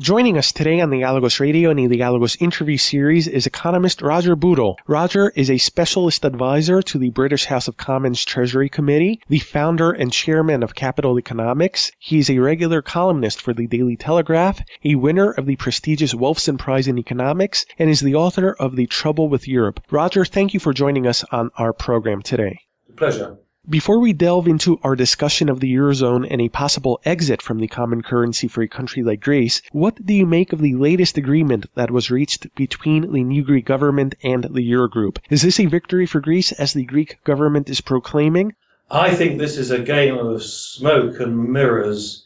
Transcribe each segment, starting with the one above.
Joining us today on the Dialogos Radio and the Dialogos interview series is economist Roger Bootle. Roger is a specialist advisor to the British House of Commons Treasury Committee, the founder and chairman of Capital Economics. He is a regular columnist for the Daily Telegraph, a winner of the prestigious Wolfson Prize in Economics, and is the author of The Trouble with Europe. Roger, thank you for joining us on our program today. Pleasure. Before we delve into our discussion of the Eurozone and a possible exit from the common currency for a country like Greece, what do you make of the latest agreement that was reached between the new Greek government and the Eurogroup? Is this a victory for Greece as the Greek government is proclaiming? I think this is a game of smoke and mirrors.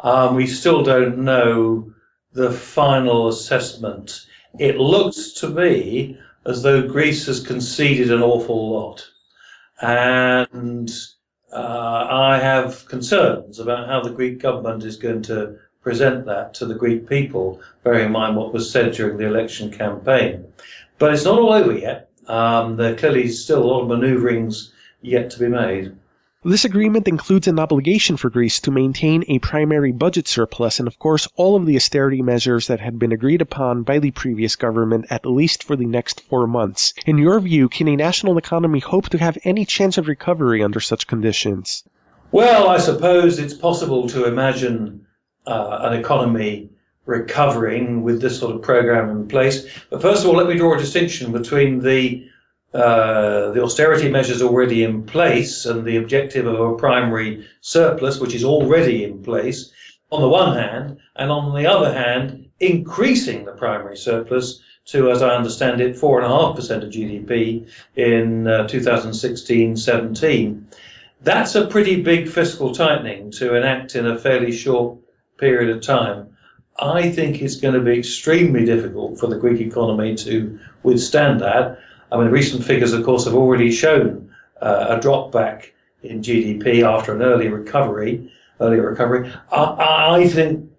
Um, we still don't know the final assessment. It looks to me as though Greece has conceded an awful lot and uh, I have concerns about how the Greek government is going to present that to the Greek people, bearing in mind what was said during the election campaign. But it's not all over yet. Um, there clearly still a lot of manoeuvrings yet to be made. This agreement includes an obligation for Greece to maintain a primary budget surplus and of course all of the austerity measures that had been agreed upon by the previous government at least for the next four months. In your view, can a national economy hope to have any chance of recovery under such conditions? Well, I suppose it's possible to imagine uh, an economy recovering with this sort of program in place. But first of all, let me draw a distinction between the uh, the austerity measures already in place and the objective of a primary surplus, which is already in place, on the one hand, and on the other hand, increasing the primary surplus to, as I understand it, 4.5% of GDP in uh, 2016 17. That's a pretty big fiscal tightening to enact in a fairly short period of time. I think it's going to be extremely difficult for the Greek economy to withstand that. I mean, recent figures, of course, have already shown uh, a drop back in GDP after an early recovery. Earlier recovery. I, I think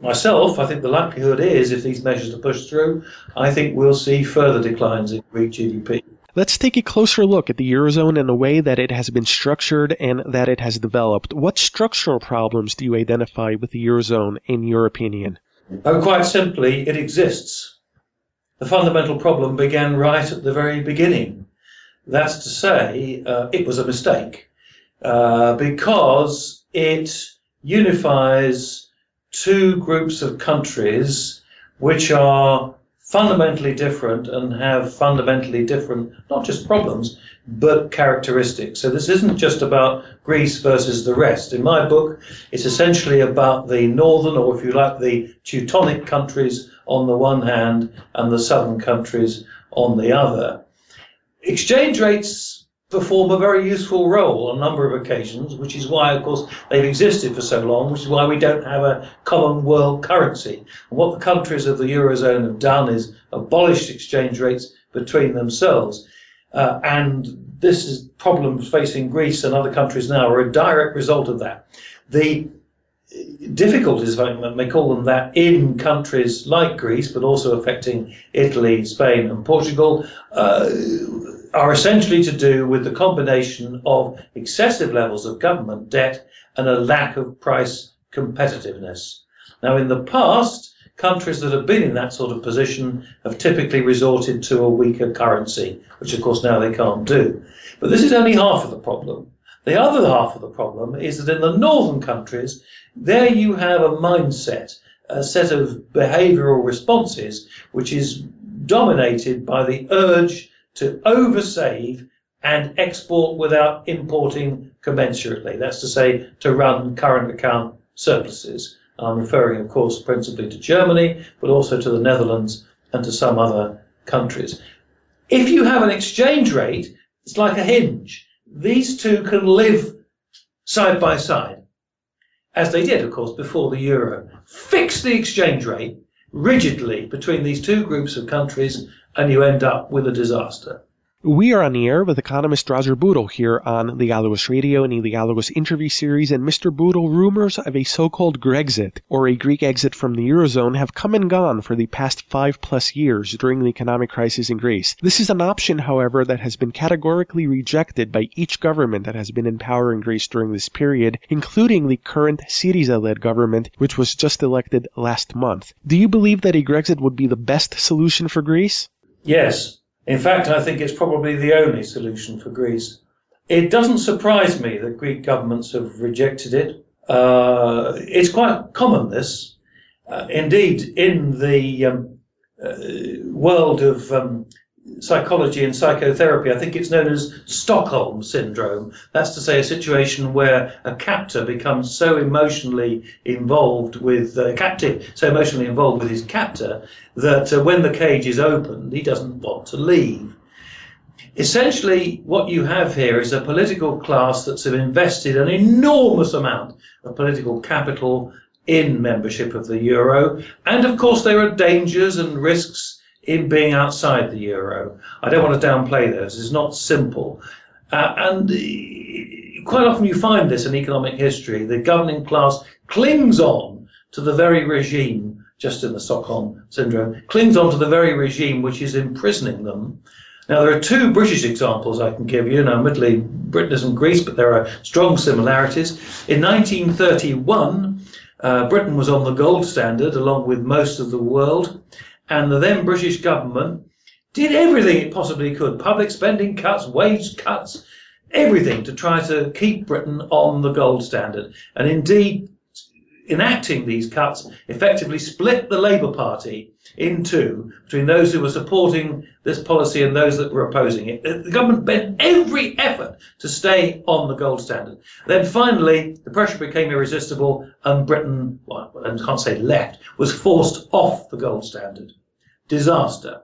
myself, I think the likelihood is, if these measures are pushed through, I think we'll see further declines in Greek GDP. Let's take a closer look at the Eurozone and the way that it has been structured and that it has developed. What structural problems do you identify with the Eurozone, in your opinion? Oh, quite simply, it exists the fundamental problem began right at the very beginning. That's to say, uh, it was a mistake uh, because it unifies two groups of countries which are fundamentally different and have fundamentally different, not just problems, but characteristics. So this isn't just about Greece versus the rest. In my book, it's essentially about the northern, or if you like, the Teutonic countries on the one hand and the southern countries on the other. Exchange rates perform a very useful role on a number of occasions, which is why, of course, they've existed for so long, which is why we don't have a common world currency. And what the countries of the Eurozone have done is abolished exchange rates between themselves. Uh, and this is problems facing Greece and other countries now are a direct result of that. The difficulties, if I may call them that, in countries like Greece, but also affecting Italy, Spain, and Portugal, uh, are essentially to do with the combination of excessive levels of government debt and a lack of price competitiveness. Now, in the past, countries that have been in that sort of position have typically resorted to a weaker currency, which of course now they can't do. But this is only half of the problem. The other half of the problem is that in the northern countries, there you have a mindset, a set of behavioral responses, which is dominated by the urge to oversave and export without importing commensurately. That's to say, to run current account surpluses. I'm referring, of course, principally to Germany, but also to the Netherlands and to some other countries. If you have an exchange rate, it's like a hinge. These two can live side by side, as they did, of course, before the euro. Fix the exchange rate rigidly between these two groups of countries and you end up with a disaster. We are on the air with economist Roger Bootle here on Dialogos Radio and the Dialogos interview series. And Mr. Bootle, rumors of a so-called Grexit or a Greek exit from the Eurozone have come and gone for the past five plus years during the economic crisis in Greece. This is an option, however, that has been categorically rejected by each government that has been in power in Greece during this period, including the current Syriza-led government, which was just elected last month. Do you believe that a Grexit would be the best solution for Greece? Yes, in fact, I think it's probably the only solution for Greece. It doesn't surprise me that Greek governments have rejected it. Uh, it's quite common, this. Uh, indeed, in the um, uh, world of um, psychology and psychotherapy, I think it's known as Stockholm syndrome. That's to say, a situation where a captor becomes so emotionally involved with uh, captive, so emotionally involved with his captor that uh, when the cage is opened, he doesn't want to leave. Essentially, what you have here is a political class that's invested an enormous amount of political capital in membership of the euro, and of course there are dangers and risks in being outside the euro. I don't want to downplay those. It's not simple. Uh, and quite often you find this in economic history. The governing class clings on to the very regime, just in the Stockholm syndrome, clings on to the very regime which is imprisoning them. Now, there are two British examples I can give you. Now, admittedly, Britain isn't Greece, but there are strong similarities. In 1931, uh, Britain was on the gold standard along with most of the world and the then British government did everything it possibly could public spending cuts, wage cuts, everything to try to keep Britain on the gold standard. And indeed, enacting these cuts effectively split the Labour Party in two between those who were supporting this policy and those that were opposing it. The government bent every effort to stay on the gold standard. Then finally, the pressure became irresistible and Britain, well, I can't say left, was forced off the gold standard disaster.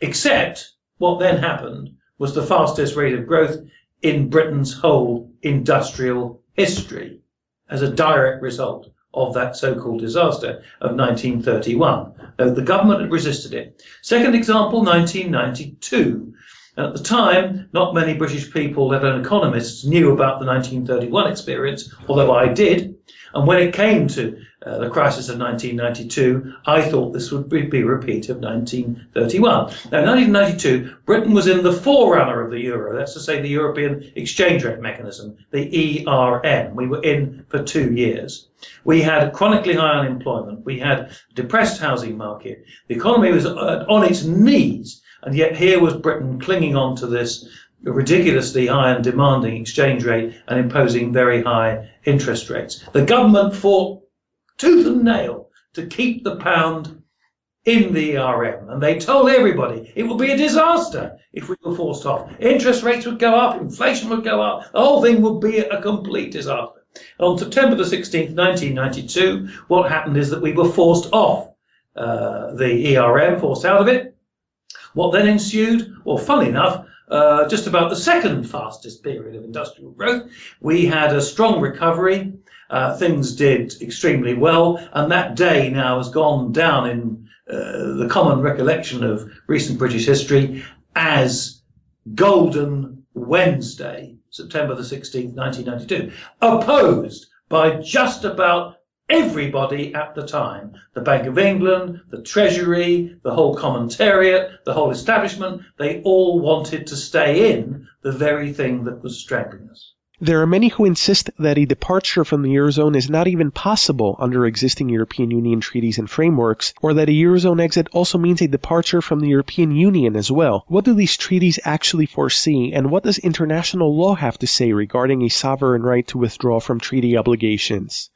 Except what then happened was the fastest rate of growth in Britain's whole industrial history as a direct result of that so-called disaster of 1931. the government had resisted it. Second example, 1992. At the time, not many British people, let alone economists, knew about the 1931 experience, although I did. And when it came to uh, the crisis of 1992, I thought this would be, a repeat of 1931. Now, in 1992, Britain was in the forerunner of the euro, that's to say the European Exchange Rate Mechanism, the ERM. We were in for two years. We had chronically high unemployment. We had depressed housing market. The economy was uh, on its knees. And yet here was Britain clinging on to this ridiculously high and demanding exchange rate and imposing very high interest rates. The government fought tooth and nail to keep the pound in the ERM. And they told everybody it would be a disaster if we were forced off. Interest rates would go up, inflation would go up, the whole thing would be a complete disaster. On September the 16th, 1992, what happened is that we were forced off uh, the ERM, forced out of it. What then ensued? Well, funnily enough, uh, just about the second fastest period of industrial growth. We had a strong recovery uh, things did extremely well, and that day now has gone down in uh, the common recollection of recent British history as Golden Wednesday, September the 16th, 1992, opposed by just about everybody at the time. The Bank of England, the Treasury, the whole commentariat, the whole establishment, they all wanted to stay in the very thing that was strangling us. There are many who insist that a departure from the Eurozone is not even possible under existing European Union treaties and frameworks, or that a Eurozone exit also means a departure from the European Union as well. What do these treaties actually foresee, and what does international law have to say regarding a sovereign right to withdraw from treaty obligations?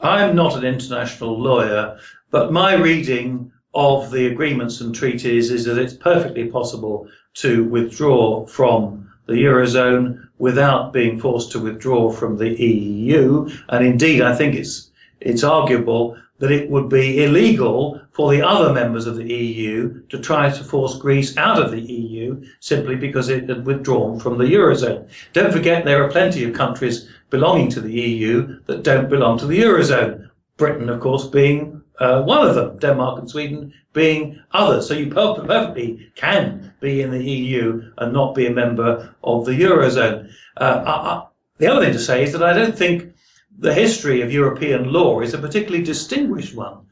I'm not an international lawyer, but my reading of the agreements and treaties is that it's perfectly possible to withdraw from the Eurozone without being forced to withdraw from the EU. And indeed, I think it's, it's arguable that it would be illegal for the other members of the EU to try to force Greece out of the EU simply because it had withdrawn from the Eurozone. Don't forget there are plenty of countries belonging to the EU that don't belong to the Eurozone. Britain, of course, being Uh, one of them, Denmark and Sweden, being others. So you perfectly can be in the EU and not be a member of the Eurozone. Uh, I, the other thing to say is that I don't think the history of European law is a particularly distinguished one.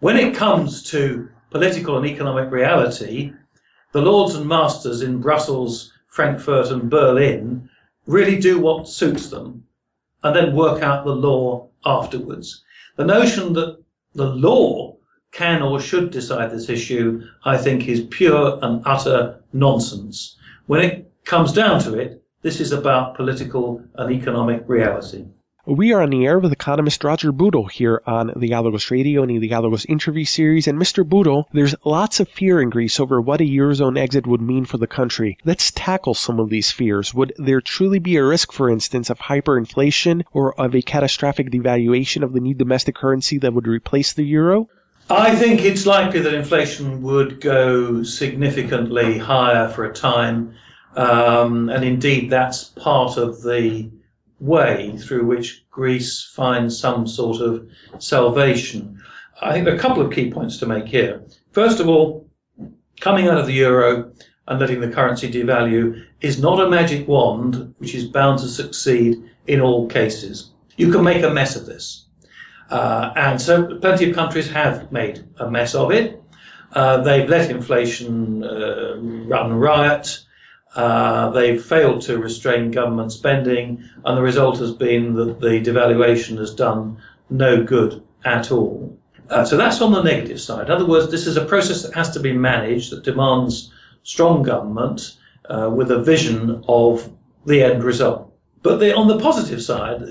When it comes to political and economic reality, the lords and masters in Brussels, Frankfurt, and Berlin really do what suits them and then work out the law afterwards. The notion that the law can or should decide this issue, I think, is pure and utter nonsense. When it comes down to it, this is about political and economic reality. We are on the air with economist Roger Bootle here on the Dialogos Radio and the Dialogos interview series. And Mr. Bootle, there's lots of fear in Greece over what a Eurozone exit would mean for the country. Let's tackle some of these fears. Would there truly be a risk, for instance, of hyperinflation or of a catastrophic devaluation of the new domestic currency that would replace the euro? I think it's likely that inflation would go significantly higher for a time. Um, and indeed, that's part of the way through which Greece finds some sort of salvation. I think there are a couple of key points to make here. First of all, coming out of the euro and letting the currency devalue is not a magic wand which is bound to succeed in all cases. You can make a mess of this. Uh, and so plenty of countries have made a mess of it. Uh, they've let inflation uh, run riot. Uh, they've failed to restrain government spending, and the result has been that the devaluation has done no good at all. Uh, so that's on the negative side. In other words, this is a process that has to be managed, that demands strong government uh, with a vision of the end result. But the, on the positive side,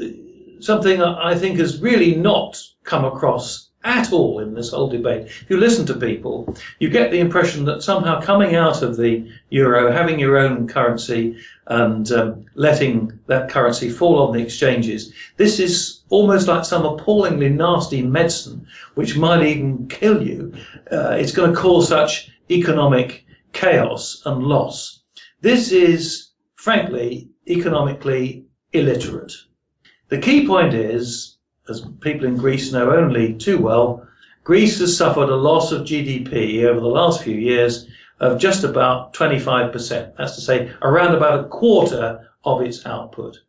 something I think has really not come across at all in this whole debate. If you listen to people, you get the impression that somehow coming out of the euro, having your own currency, and um, letting that currency fall on the exchanges, this is almost like some appallingly nasty medicine which might even kill you. Uh, it's going to cause such economic chaos and loss. This is, frankly, economically illiterate. The key point is as people in Greece know only too well, Greece has suffered a loss of GDP over the last few years of just about 25%. That's to say, around about a quarter of its output.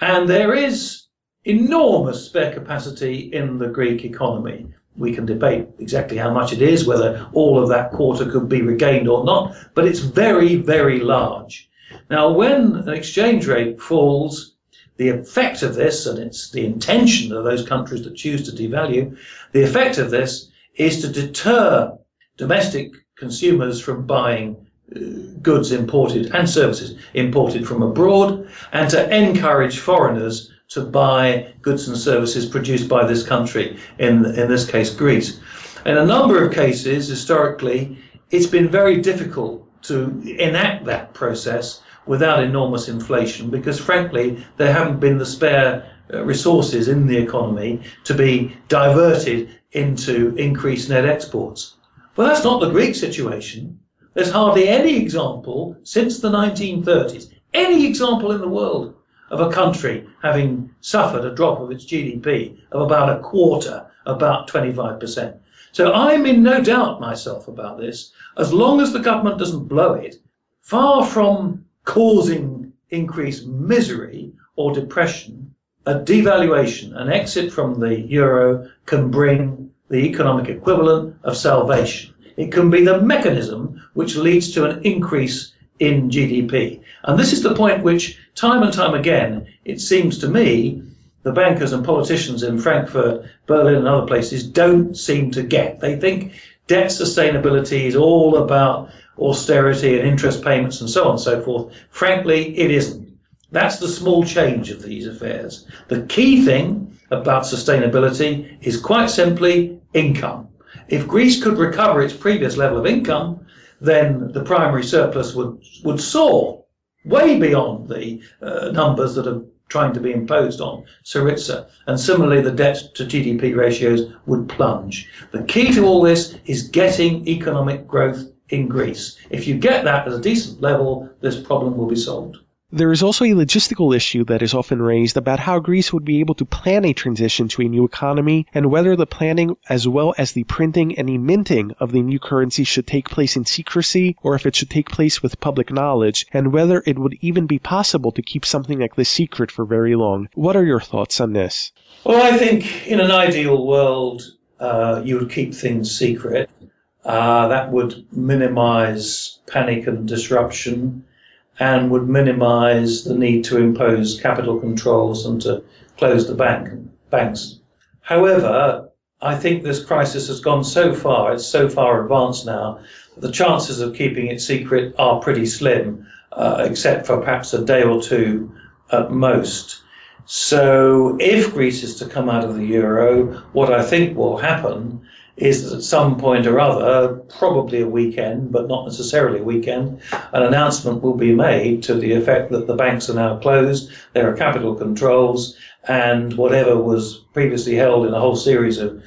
And there is enormous spare capacity in the Greek economy. We can debate exactly how much it is, whether all of that quarter could be regained or not, but it's very, very large. Now, when an exchange rate falls the effect of this, and it's the intention of those countries that choose to devalue, the effect of this is to deter domestic consumers from buying uh, goods imported and services imported from abroad and to encourage foreigners to buy goods and services produced by this country, in, in this case, Greece. In a number of cases, historically, it's been very difficult to enact that process without enormous inflation because, frankly, there haven't been the spare uh, resources in the economy to be diverted into increased net exports. Well, that's not the Greek situation. There's hardly any example since the 1930s, any example in the world of a country having suffered a drop of its GDP of about a quarter, about 25%. So I'm in no doubt myself about this. As long as the government doesn't blow it, far from causing increased misery or depression, a devaluation, an exit from the euro can bring the economic equivalent of salvation. It can be the mechanism which leads to an increase in GDP. And this is the point which, time and time again, it seems to me, the bankers and politicians in Frankfurt, Berlin, and other places don't seem to get. They think debt sustainability is all about austerity and interest payments and so on and so forth. Frankly, it isn't. That's the small change of these affairs. The key thing about sustainability is quite simply income. If Greece could recover its previous level of income, then the primary surplus would, would soar way beyond the uh, numbers that are trying to be imposed on Syriza. And similarly, the debt to GDP ratios would plunge. The key to all this is getting economic growth in Greece. If you get that at a decent level, this problem will be solved. There is also a logistical issue that is often raised about how Greece would be able to plan a transition to a new economy and whether the planning as well as the printing and the minting of the new currency should take place in secrecy or if it should take place with public knowledge and whether it would even be possible to keep something like this secret for very long. What are your thoughts on this? Well, I think in an ideal world, uh, you would keep things secret. Uh, that would minimize panic and disruption and would minimize the need to impose capital controls and to close the bank, banks. However, I think this crisis has gone so far, it's so far advanced now, that the chances of keeping it secret are pretty slim, uh, except for perhaps a day or two at most. So if Greece is to come out of the euro, what I think will happen is that at some point or other, probably a weekend, but not necessarily a weekend, an announcement will be made to the effect that the banks are now closed, there are capital controls, and whatever was previously held in a whole series of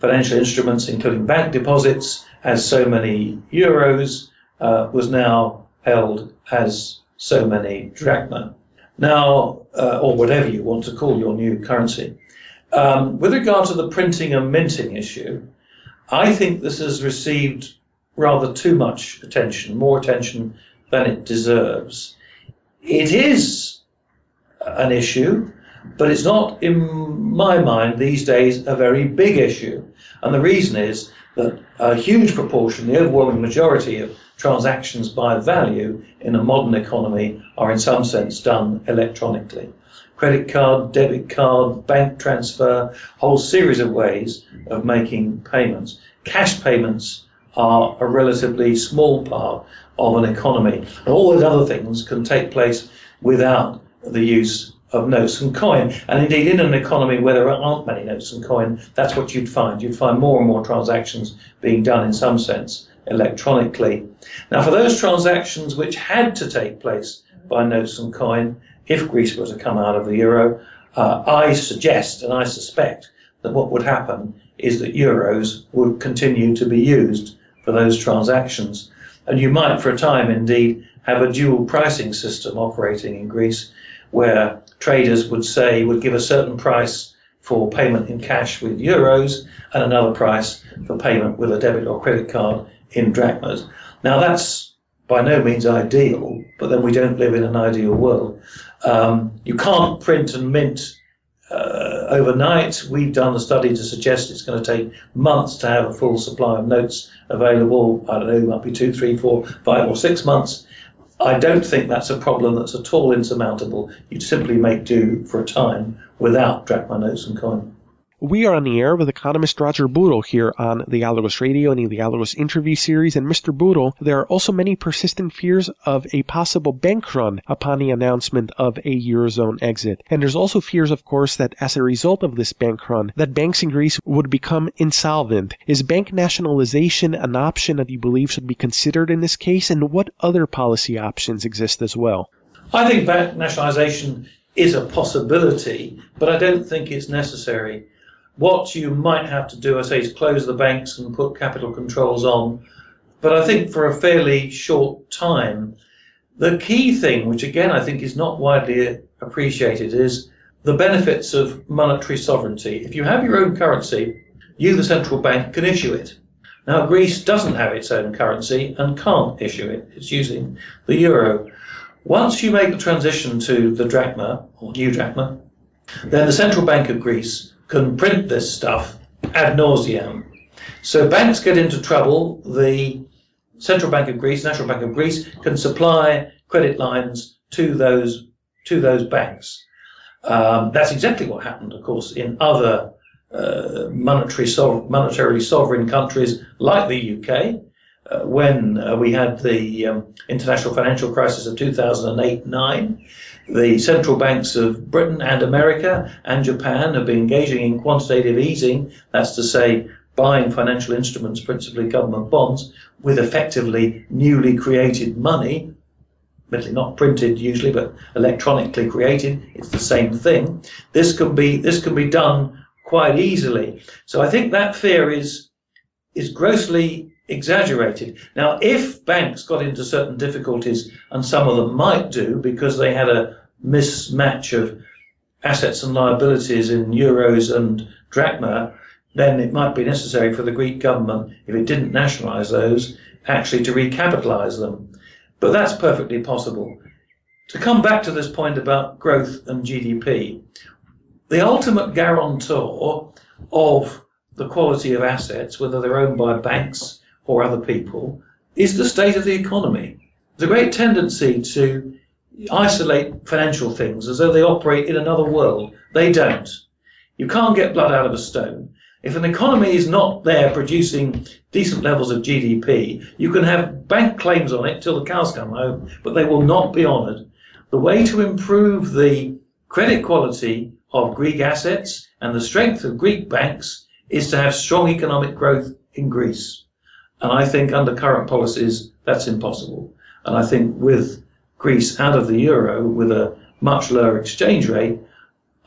financial instruments, including bank deposits, as so many euros, uh, was now held as so many drachma. Now, uh, or whatever you want to call your new currency. Um, with regard to the printing and minting issue, I think this has received rather too much attention, more attention than it deserves. It is an issue, but it's not, in my mind, these days a very big issue. And the reason is that a huge proportion, the overwhelming majority of transactions by value in a modern economy are in some sense done electronically credit card, debit card, bank transfer, whole series of ways of making payments. Cash payments are a relatively small part of an economy. And all those other things can take place without the use of notes and coin. And indeed, in an economy where there aren't many notes and coin, that's what you'd find. You'd find more and more transactions being done in some sense electronically. Now, for those transactions which had to take place by notes and coin, if Greece were to come out of the euro, uh, I suggest and I suspect that what would happen is that euros would continue to be used for those transactions. And you might, for a time, indeed, have a dual pricing system operating in Greece where traders would say, would give a certain price for payment in cash with euros and another price for payment with a debit or credit card in drachmas. Now, that's by no means ideal, but then we don't live in an ideal world. Um, you can't print and mint uh, overnight. We've done a study to suggest it's going to take months to have a full supply of notes available. I don't know, it might be two, three, four, five, or six months. I don't think that's a problem that's at all insurmountable. You'd simply make do for a time without drachma notes and coin. We are on the air with economist Roger Bootle here on the Dialogos Radio and the Dialogos interview series. And Mr. Bootle, there are also many persistent fears of a possible bank run upon the announcement of a Eurozone exit. And there's also fears, of course, that as a result of this bank run, that banks in Greece would become insolvent. Is bank nationalization an option that you believe should be considered in this case? And what other policy options exist as well? I think bank nationalization is a possibility, but I don't think it's necessary. What you might have to do, I say, is close the banks and put capital controls on. But I think for a fairly short time, the key thing, which again I think is not widely appreciated, is the benefits of monetary sovereignty. If you have your own currency, you, the central bank, can issue it. Now, Greece doesn't have its own currency and can't issue it. It's using the euro. Once you make the transition to the drachma, or new drachma, then the central bank of Greece can print this stuff ad nauseam. So banks get into trouble. The Central Bank of Greece, National Bank of Greece, can supply credit lines to those to those banks. Um, that's exactly what happened, of course, in other uh, monetary monetarily sovereign countries like the UK. Uh, when uh, we had the um, international financial crisis of 2008-9, the central banks of Britain and America and Japan have been engaging in quantitative easing, that's to say, buying financial instruments, principally government bonds, with effectively newly created money, admittedly not printed usually, but electronically created. It's the same thing. This can be this can be done quite easily. So I think that fear is is grossly exaggerated. Now, if banks got into certain difficulties, and some of them might do because they had a mismatch of assets and liabilities in euros and drachma, then it might be necessary for the Greek government, if it didn't nationalise those, actually to recapitalise them. But that's perfectly possible. To come back to this point about growth and GDP, the ultimate guarantor of the quality of assets, whether they're owned by banks or other people, is the state of the economy. There's a great tendency to isolate financial things as though they operate in another world. They don't. You can't get blood out of a stone. If an economy is not there producing decent levels of GDP, you can have bank claims on it till the cows come home, but they will not be honoured. The way to improve the credit quality of Greek assets and the strength of Greek banks is to have strong economic growth in Greece. And I think under current policies, that's impossible. And I think with Greece out of the euro with a much lower exchange rate,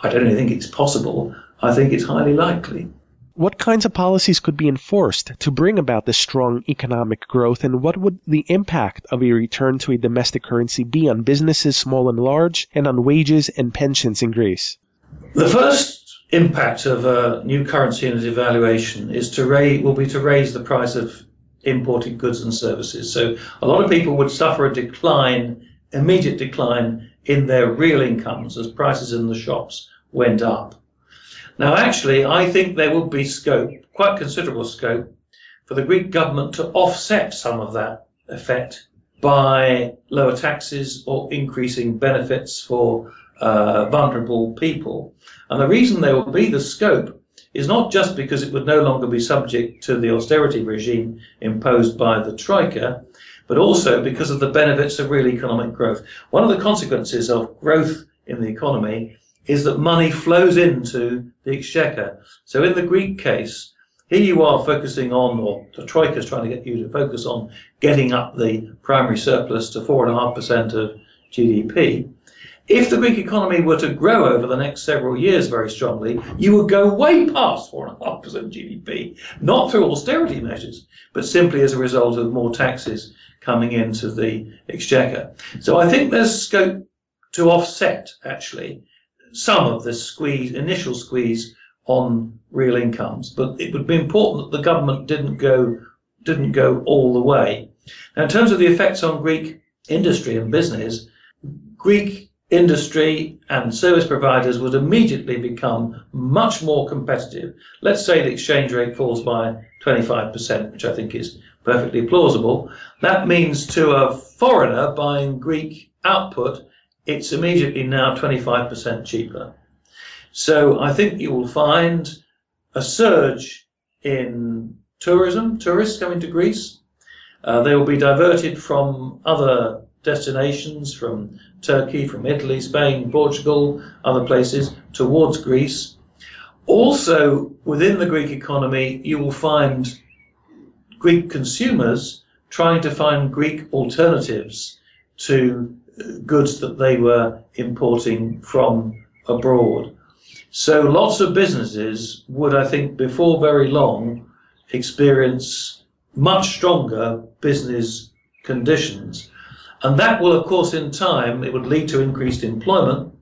I don't think it's possible, I think it's highly likely. What kinds of policies could be enforced to bring about this strong economic growth, and what would the impact of a return to a domestic currency be on businesses, small and large, and on wages and pensions in Greece? The first impact of a new currency and a devaluation is to raise, will be to raise the price of imported goods and services. So a lot of people would suffer a decline, immediate decline in their real incomes as prices in the shops went up. Now, actually, I think there will be scope, quite considerable scope, for the Greek government to offset some of that effect by lower taxes or increasing benefits for uh, vulnerable people. And the reason there will be the scope is not just because it would no longer be subject to the austerity regime imposed by the Troika, but also because of the benefits of real economic growth. One of the consequences of growth in the economy is that money flows into the exchequer. So in the Greek case, here you are focusing on, or the Troika is trying to get you to focus on getting up the primary surplus to 4.5% of GDP. If the Greek economy were to grow over the next several years very strongly, you would go way past 4.5% GDP, not through austerity measures, but simply as a result of more taxes coming into the exchequer. So I think there's scope to offset, actually, some of the squeeze, initial squeeze on real incomes, but it would be important that the government didn't go didn't go all the way. Now, in terms of the effects on Greek industry and business, Greek industry and service providers would immediately become much more competitive. Let's say the exchange rate falls by 25%, which I think is perfectly plausible. That means to a foreigner buying Greek output, it's immediately now 25% cheaper. So I think you will find a surge in tourism, tourists coming to Greece. Uh, they will be diverted from other destinations, from Turkey, from Italy, Spain, Portugal, other places, towards Greece. Also, within the Greek economy, you will find Greek consumers trying to find Greek alternatives to uh, goods that they were importing from abroad. So lots of businesses would, I think, before very long, experience much stronger business conditions. And that will, of course, in time, it would lead to increased employment.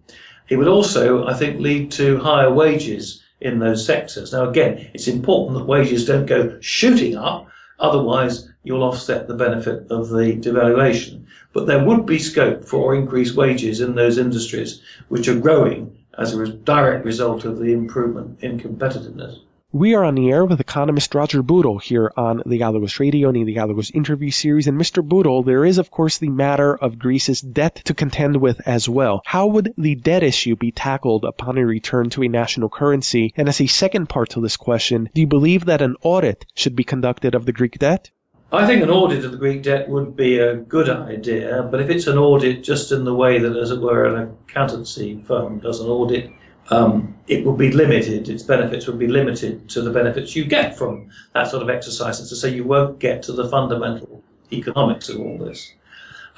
It would also, I think, lead to higher wages in those sectors. Now, again, it's important that wages don't go shooting up. Otherwise, you'll offset the benefit of the devaluation. But there would be scope for increased wages in those industries which are growing as a direct result of the improvement in competitiveness. We are on the air with economist Roger Bootle here on the Dialogos Radio and the Dialogos interview series. And Mr. Bootle, there is, of course, the matter of Greece's debt to contend with as well. How would the debt issue be tackled upon a return to a national currency? And as a second part to this question, do you believe that an audit should be conducted of the Greek debt? I think an audit of the Greek debt would be a good idea, but if it's an audit just in the way that, as it were, an accountancy firm does an audit, um, it would be limited. Its benefits would be limited to the benefits you get from that sort of exercise. And to say you won't get to the fundamental economics of all this.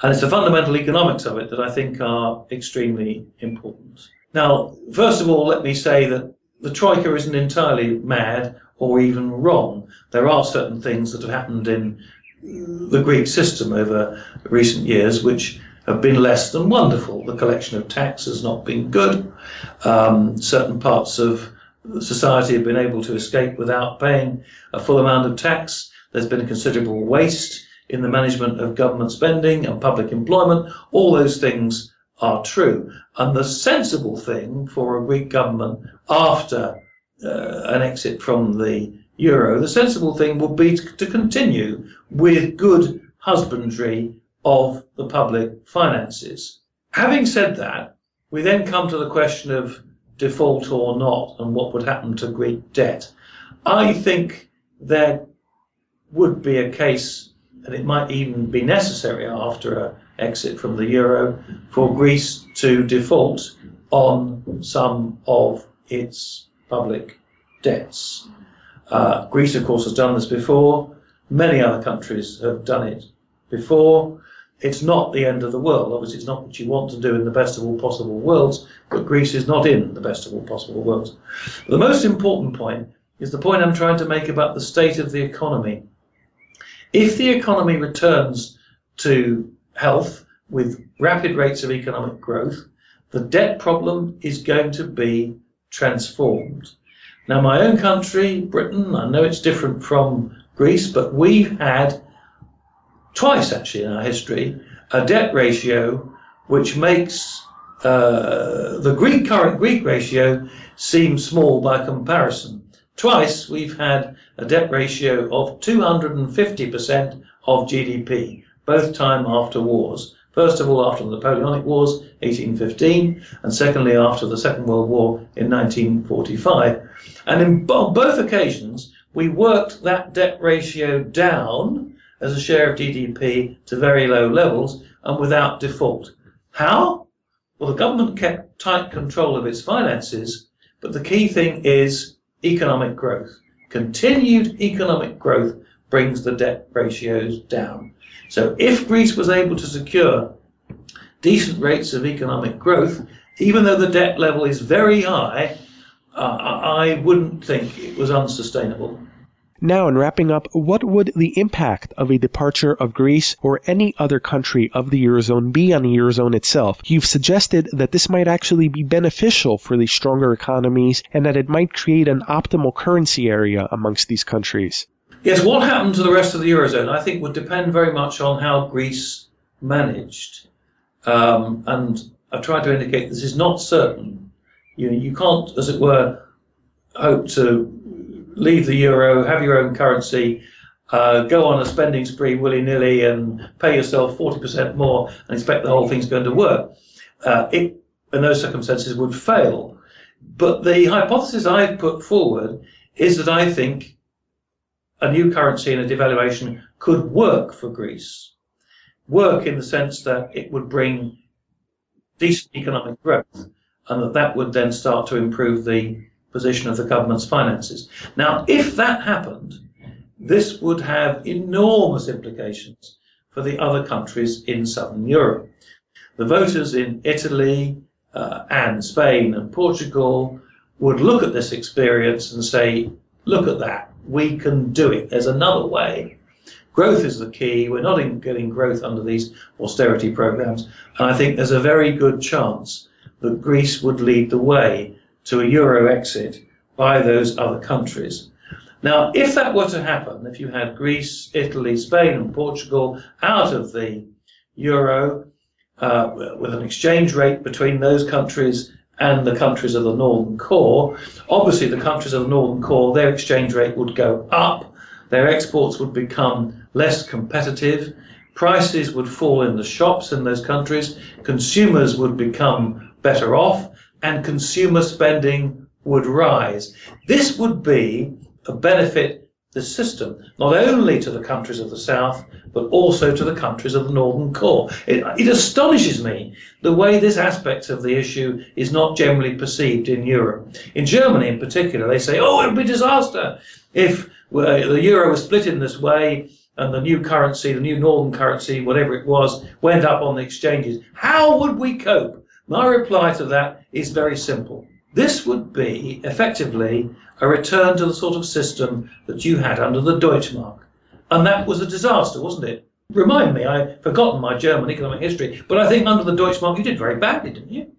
And it's the fundamental economics of it that I think are extremely important. Now, first of all, let me say that the Troika isn't entirely mad or even wrong. There are certain things that have happened in the Greek system over recent years which have been less than wonderful. The collection of tax has not been good. Um, certain parts of society have been able to escape without paying a full amount of tax. There's been considerable waste in the management of government spending and public employment. All those things are true. And the sensible thing for a Greek government after uh, an exit from the euro, the sensible thing would be to, to continue with good husbandry of the public finances. Having said that, we then come to the question of default or not and what would happen to Greek debt. I think there would be a case, and it might even be necessary after an exit from the euro, for Greece to default on some of its public debts. Uh, Greece, of course, has done this before. Many other countries have done it before. It's not the end of the world. Obviously, it's not what you want to do in the best of all possible worlds, but Greece is not in the best of all possible worlds. But the most important point is the point I'm trying to make about the state of the economy. If the economy returns to health with rapid rates of economic growth, the debt problem is going to be transformed. Now, my own country, Britain, I know it's different from Greece, but we've had twice actually in our history a debt ratio which makes uh, the Greek current Greek ratio seem small by comparison. Twice we've had a debt ratio of 250% of GDP, both time after wars. First of all, after the Napoleonic Wars, 1815, and secondly, after the Second World War in 1945. And in both occasions, we worked that debt ratio down as a share of GDP to very low levels and without default. How? Well, the government kept tight control of its finances, but the key thing is economic growth. Continued economic growth brings the debt ratios down. So if Greece was able to secure decent rates of economic growth, even though the debt level is very high, uh, I wouldn't think it was unsustainable. Now, in wrapping up, what would the impact of a departure of Greece or any other country of the Eurozone be on the Eurozone itself? You've suggested that this might actually be beneficial for the stronger economies and that it might create an optimal currency area amongst these countries. Yes, what happened to the rest of the Eurozone, I think, would depend very much on how Greece managed. Um, and I've tried to indicate this is not certain. You, you can't, as it were, hope to leave the euro, have your own currency, uh, go on a spending spree willy nilly and pay yourself 40% more and expect the whole thing's going to work. Uh, it, in those circumstances, would fail. But the hypothesis I've put forward is that I think a new currency and a devaluation could work for Greece. Work in the sense that it would bring decent economic growth and that that would then start to improve the position of the government's finances. Now, if that happened, this would have enormous implications for the other countries in southern Europe. The voters in Italy uh, and Spain and Portugal would look at this experience and say, look at that, we can do it. There's another way. Growth is the key. We're not getting growth under these austerity programs. And I think there's a very good chance that Greece would lead the way to a euro exit by those other countries. Now, if that were to happen, if you had Greece, Italy, Spain, and Portugal out of the euro uh, with an exchange rate between those countries and the countries of the northern core, obviously the countries of the northern core, their exchange rate would go up, their exports would become less competitive, prices would fall in the shops in those countries, consumers would become better off, and consumer spending would rise. This would be a benefit the system, not only to the countries of the south, but also to the countries of the northern core. It, it, astonishes me the way this aspect of the issue is not generally perceived in Europe. In Germany, in particular, they say, oh, it would be disaster if uh, the euro was split in this way and the new currency, the new northern currency, whatever it was, went up on the exchanges. How would we cope? My reply to that is very simple. This would be effectively a return to the sort of system that you had under the Deutschmark. And that was a disaster, wasn't it? Remind me, I've forgotten my German economic history, but I think under the Deutschmark you did very badly, didn't you?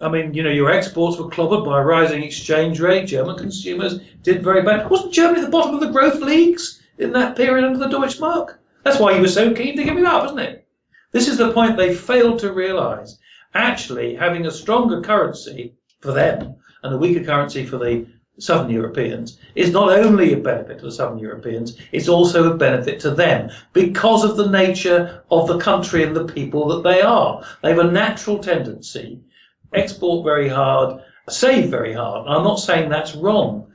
I mean, you know, your exports were clobbered by a rising exchange rate. German consumers did very bad. Wasn't Germany at the bottom of the growth leagues in that period under the Deutschmark? That's why you were so keen to give it up, wasn't it? This is the point they failed to realise. Actually, having a stronger currency for them and a weaker currency for the Southern Europeans is not only a benefit to the Southern Europeans, it's also a benefit to them because of the nature of the country and the people that they are. They have a natural tendency export very hard, save very hard. I'm not saying that's wrong.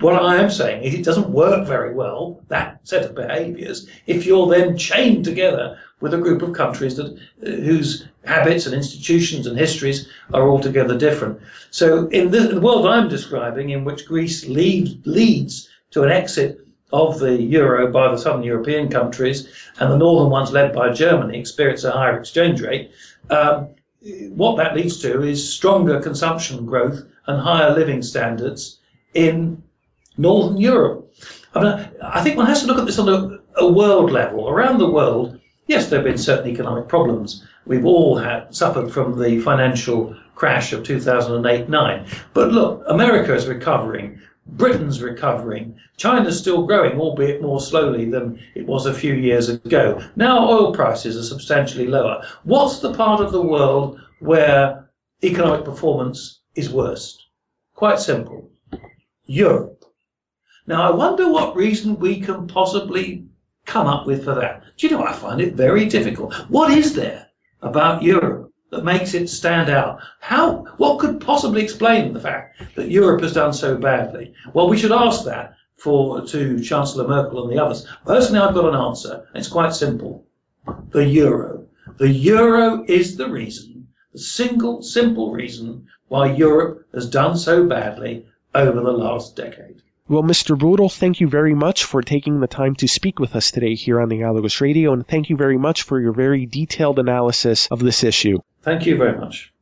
What I am saying is it doesn't work very well, that set of behaviours, if you're then chained together with a group of countries that uh, whose habits and institutions and histories are altogether different. So in the, world I'm describing, in which Greece lead, leads to an exit of the euro by the southern European countries, and the northern ones led by Germany experience a higher exchange rate, um, what that leads to is stronger consumption growth and higher living standards in Northern Europe. I mean, I think one has to look at this on a, a world level. Around the world, yes, there have been certain economic problems. We've all had suffered from the financial crash of 2008-9. But look, America is recovering. Britain's recovering. China's still growing, albeit more slowly than it was a few years ago. Now oil prices are substantially lower. What's the part of the world where economic performance is worst? Quite simple. Europe. Now I wonder what reason we can possibly come up with for that. Do you know, I find it very difficult. What is there about Europe that makes it stand out? How, what could possibly explain the fact that Europe has done so badly? Well, we should ask that for to Chancellor Merkel and the others. Personally, I've got an answer. It's quite simple. The euro. The euro is the reason, the single simple reason why Europe has done so badly over the last decade. Well, Mr. Bootle, thank you very much for taking the time to speak with us today here on the Dialogos Radio, and thank you very much for your very detailed analysis of this issue. Thank you very much.